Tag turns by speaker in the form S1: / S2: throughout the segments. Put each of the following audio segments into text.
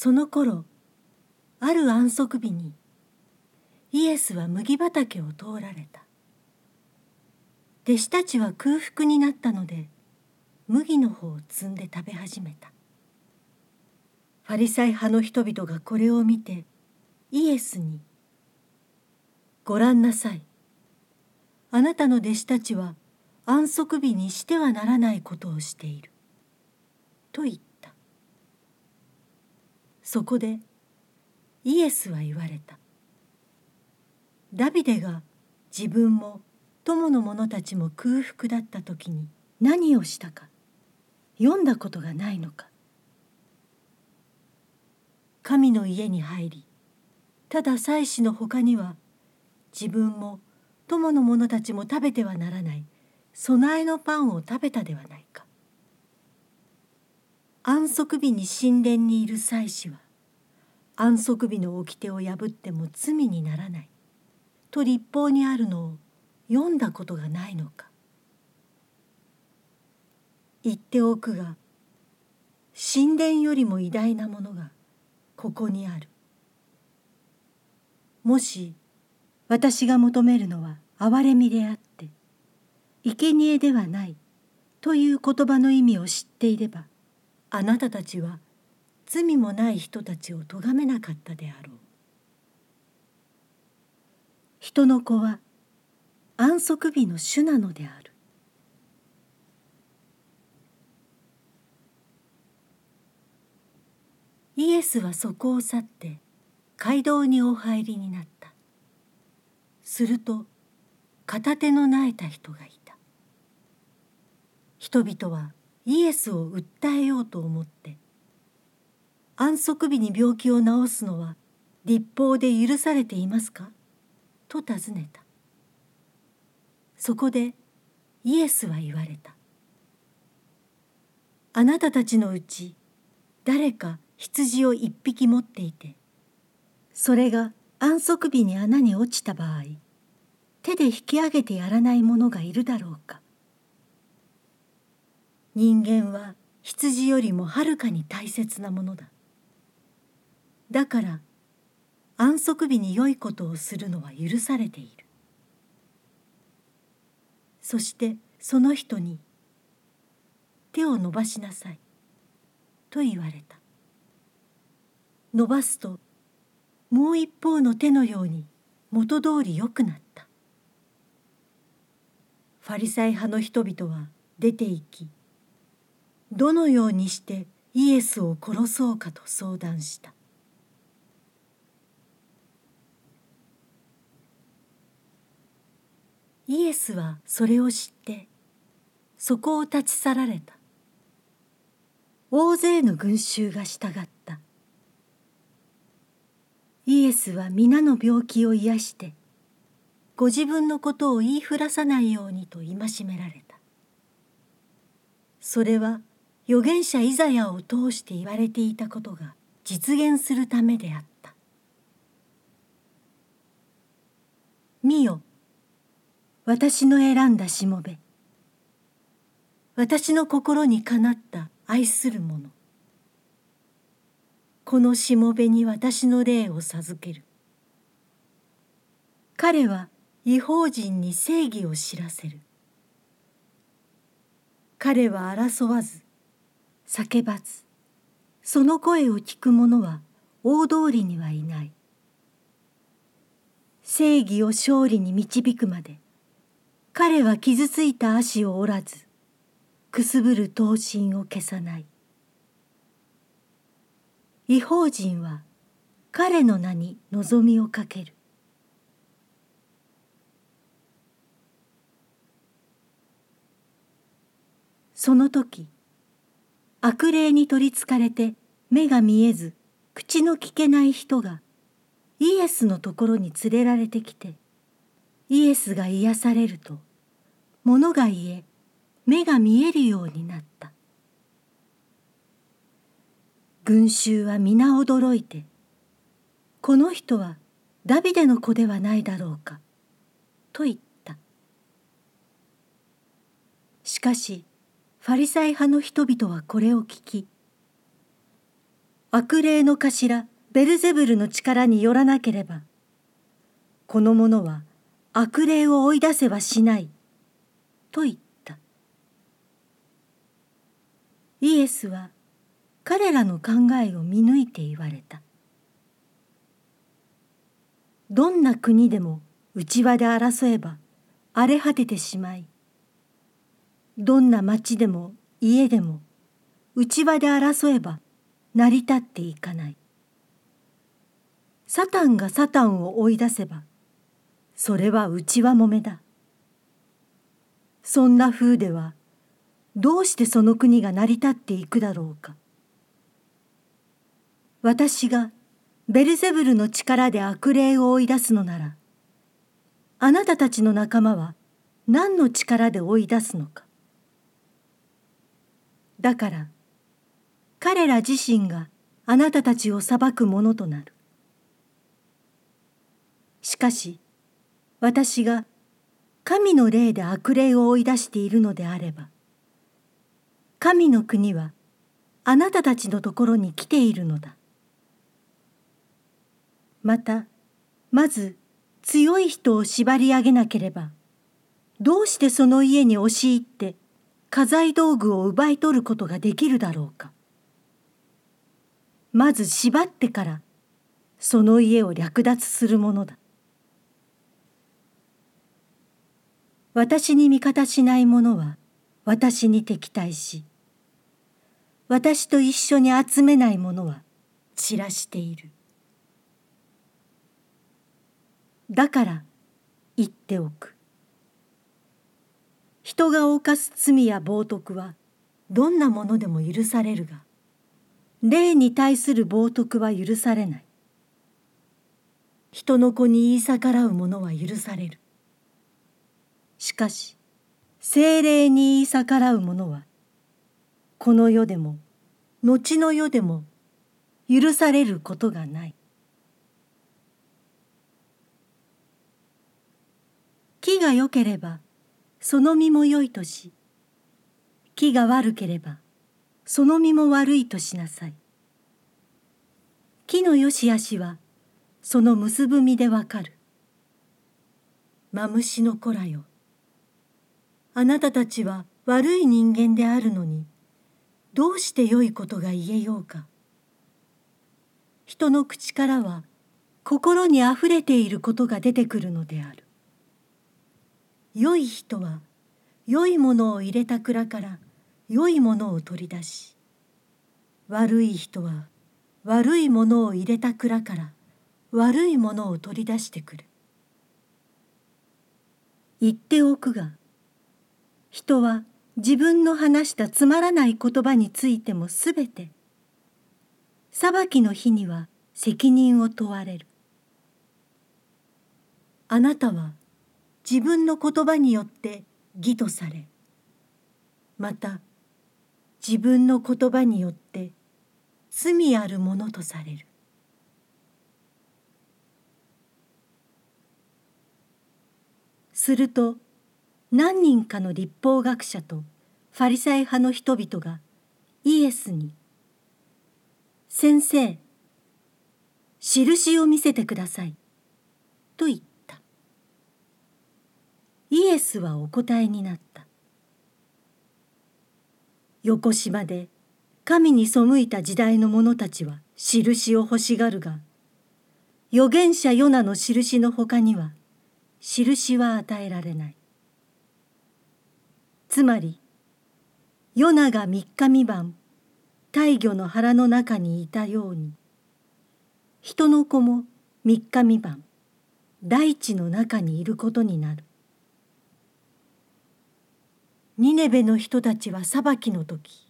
S1: その頃ある安息日にイエスは麦畑を通られた。弟子たちは空腹になったので麦の方を摘んで食べ始めた。ファリサイ派の人々がこれを見てイエスに「ご覧なさい。あなたの弟子たちは安息日にしてはならないことをしている」と言った。そこでイエスは言われた。ダビデが自分も友の者たちも空腹だった時に何をしたか読んだことがないのか。神の家に入りただ祭司のほかには自分も友の者たちも食べてはならない備えのパンを食べたではないか。安息日に神殿にいる祭司は安息日の掟を破っても罪にならない。と立法にあるのを読んだことがないのか。言っておくが神殿よりも偉大なものがここにある。もし私が求めるのは憐れみであって生贄ではないという言葉の意味を知っていればあなたたちは罪もない人たちを咎めなかったであろう。人の子は安息日の主なのである。イエスはそこを去って街道にお入りになった。すると片手の苗えた人がいた。人々はイエスを訴えようと思って安息日に病気を治すのは立法で許されていますか？と尋ねた。そこでイエスは言われた。あなたたちのうち誰か羊を一匹持っていてそれが安息日に穴に落ちた場合手で引き上げてやらない者がいるだろうか？人間は羊よりもはるかに大切なものだ。だから安息日に良いことをするのは許されている。そしてその人に「手を伸ばしなさい」と言われた。伸ばすともう一方の手のように元通り良くなった。ファリサイ派の人々は出て行きどのようにしてイエスを殺そうかと相談した。イエスはそれを知ってそこを立ち去られた。大勢の群衆が従った。イエスは皆の病気を癒してご自分のことを言いふらさないようにと戒められた。それは預言者イザヤを通して言われていたことが実現するためであった。見よ私の選んだしもべ。私の心にかなった愛する者。このしもべに私の霊を授ける。彼は違法人に正義を知らせる。彼は争わず叫ばずその声を聞く者は大通りにはいない。正義を勝利に導くまで彼は傷ついた足を折らずくすぶる刀身を消さない。違法人は彼の名に望みをかける。その時悪霊に取りつかれて目が見えず口の聞けない人がイエスのところに連れられてきてイエスが癒されると物が言え目が見えるようになった。群衆は皆驚いてこの人はダビデの子ではないだろうかと言った。しかしファリサイ派の人々はこれを聞き悪霊の頭ベルゼブルの力によらなければこの者は悪霊を追い出せはしないと言った。イエスは彼らの考えを見抜いて言われた。どんな国でも内輪で争えば荒れ果ててしまいどんな町でも家でも内輪で争えば成り立っていかない。サタンがサタンを追い出せばそれは内輪もめだ。そんな風ではどうしてその国が成り立っていくだろうか。私がベルゼブルの力で悪霊を追い出すのならあなたたちの仲間は何の力で追い出すのか。だから彼ら自身があなたたちを裁くものとなる。しかし私が神の霊で悪霊を追い出しているのであれば神の国はあなたたちのところに来ているのだ。またまず強い人を縛り上げなければどうしてその家に押し入って家財道具を奪い取ることができるだろうか。まず縛ってからその家を略奪するものだ。私に味方しない者は私に敵対し私と一緒に集めない者は散らしている。だから言っておく。人が犯す罪や冒涜はどんなものでも許されるが霊に対する冒涜は許されない。人の子に言い逆らう者は許される。しかし精霊に言い逆らう者はこの世でも後の世でも許されることがない。木が良ければその実も良いとし木が悪ければその実も悪いとしなさい。木の良し悪しはその結ぶ実でわかる。マムシの子らよ。あなたたちは悪い人間であるのにどうして良いことが言えようか。人の口からは心にあふれていることが出てくるのである。良い人は良いものを入れた蔵から良いものを取り出し悪い人は悪いものを入れた蔵から悪いものを取り出してくる。言っておくが人は自分の話したつまらない言葉についてもすべて裁きの日には責任を問われる。あなたは自分の言葉によって義とされまた自分の言葉によって罪あるものとされる。すると何人かの立法学者とファリサイ派の人々がイエスに「先生印を見せてください」と言った。イエスはお答えになった。横島で神に背いた時代の者たちは印を欲しがるが預言者ヨナの印のほかには印は与えられない。つまりヨナが三日三晩大魚の腹の中にいたように人の子も三日三晩大地の中にいることになる。ニネベの人たちは裁きの時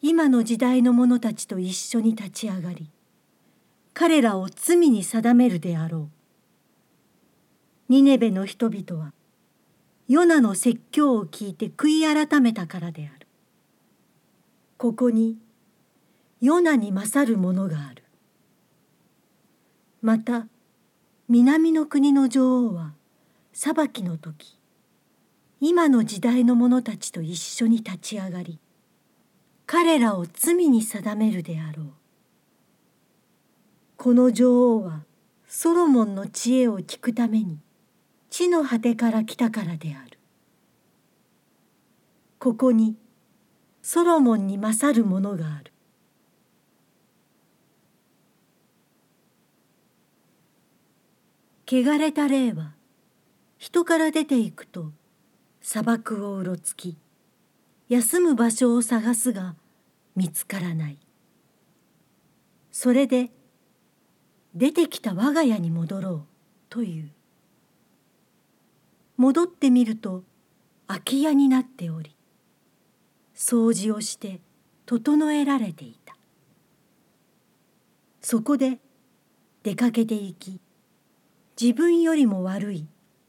S1: 今の時代の者たちと一緒に立ち上がり彼らを罪に定めるであろう。ニネベの人々はヨナの説教を聞いて悔い改めたからである。ここにヨナに勝るものがある。また南の国の女王は裁きの時今の時代の者たちと一緒に立ち上がり彼らを罪に定めるであろう。この女王はソロモンの知恵を聞くために地の果てから来たからである。ここにソロモンに勝るものがある。汚れた霊は人から出ていくと砂漠をうろつき休む場所を探すが見つからない。それで出てきた我が家に戻ろうという。戻ってみると空き家になっており掃除をして整えられていた。そこで出かけて行き自分よりも悪い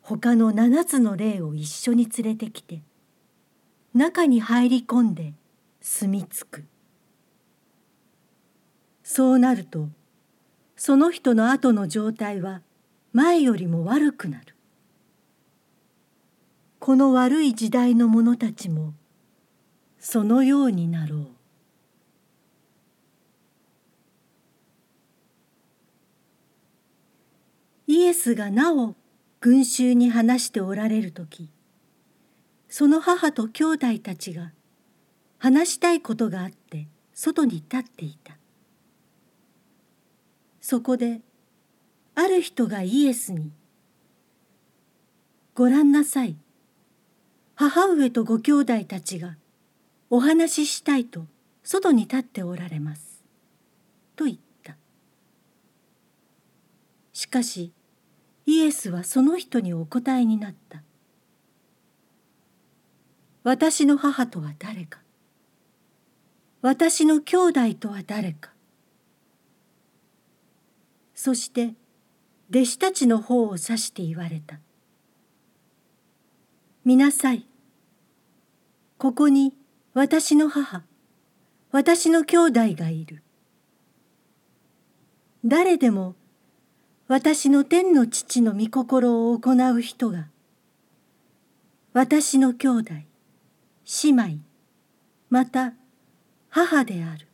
S1: 他の七つの霊を一緒に連れてきて中に入り込んで住み着く。そうなるとその人の後の状態は前よりも悪くなる。この悪い時代の者たちもそのようになろう。イエスがなお群衆に話しておられる時その母と兄弟たちが話したいことがあって外に立っていた。そこである人がイエスに「ごらんなさい。母上とご兄弟たちがお話ししたいと外に立っておられます」と言った。しかしイエスはその人にお答えになった「私の母とは誰か私の兄弟とは誰かそして弟子たちの方を指して言われた。見なさい。ここに私の母、私の兄弟がいる。誰でも私の天の父の御心を行う人が、私の兄弟、姉妹、また母である。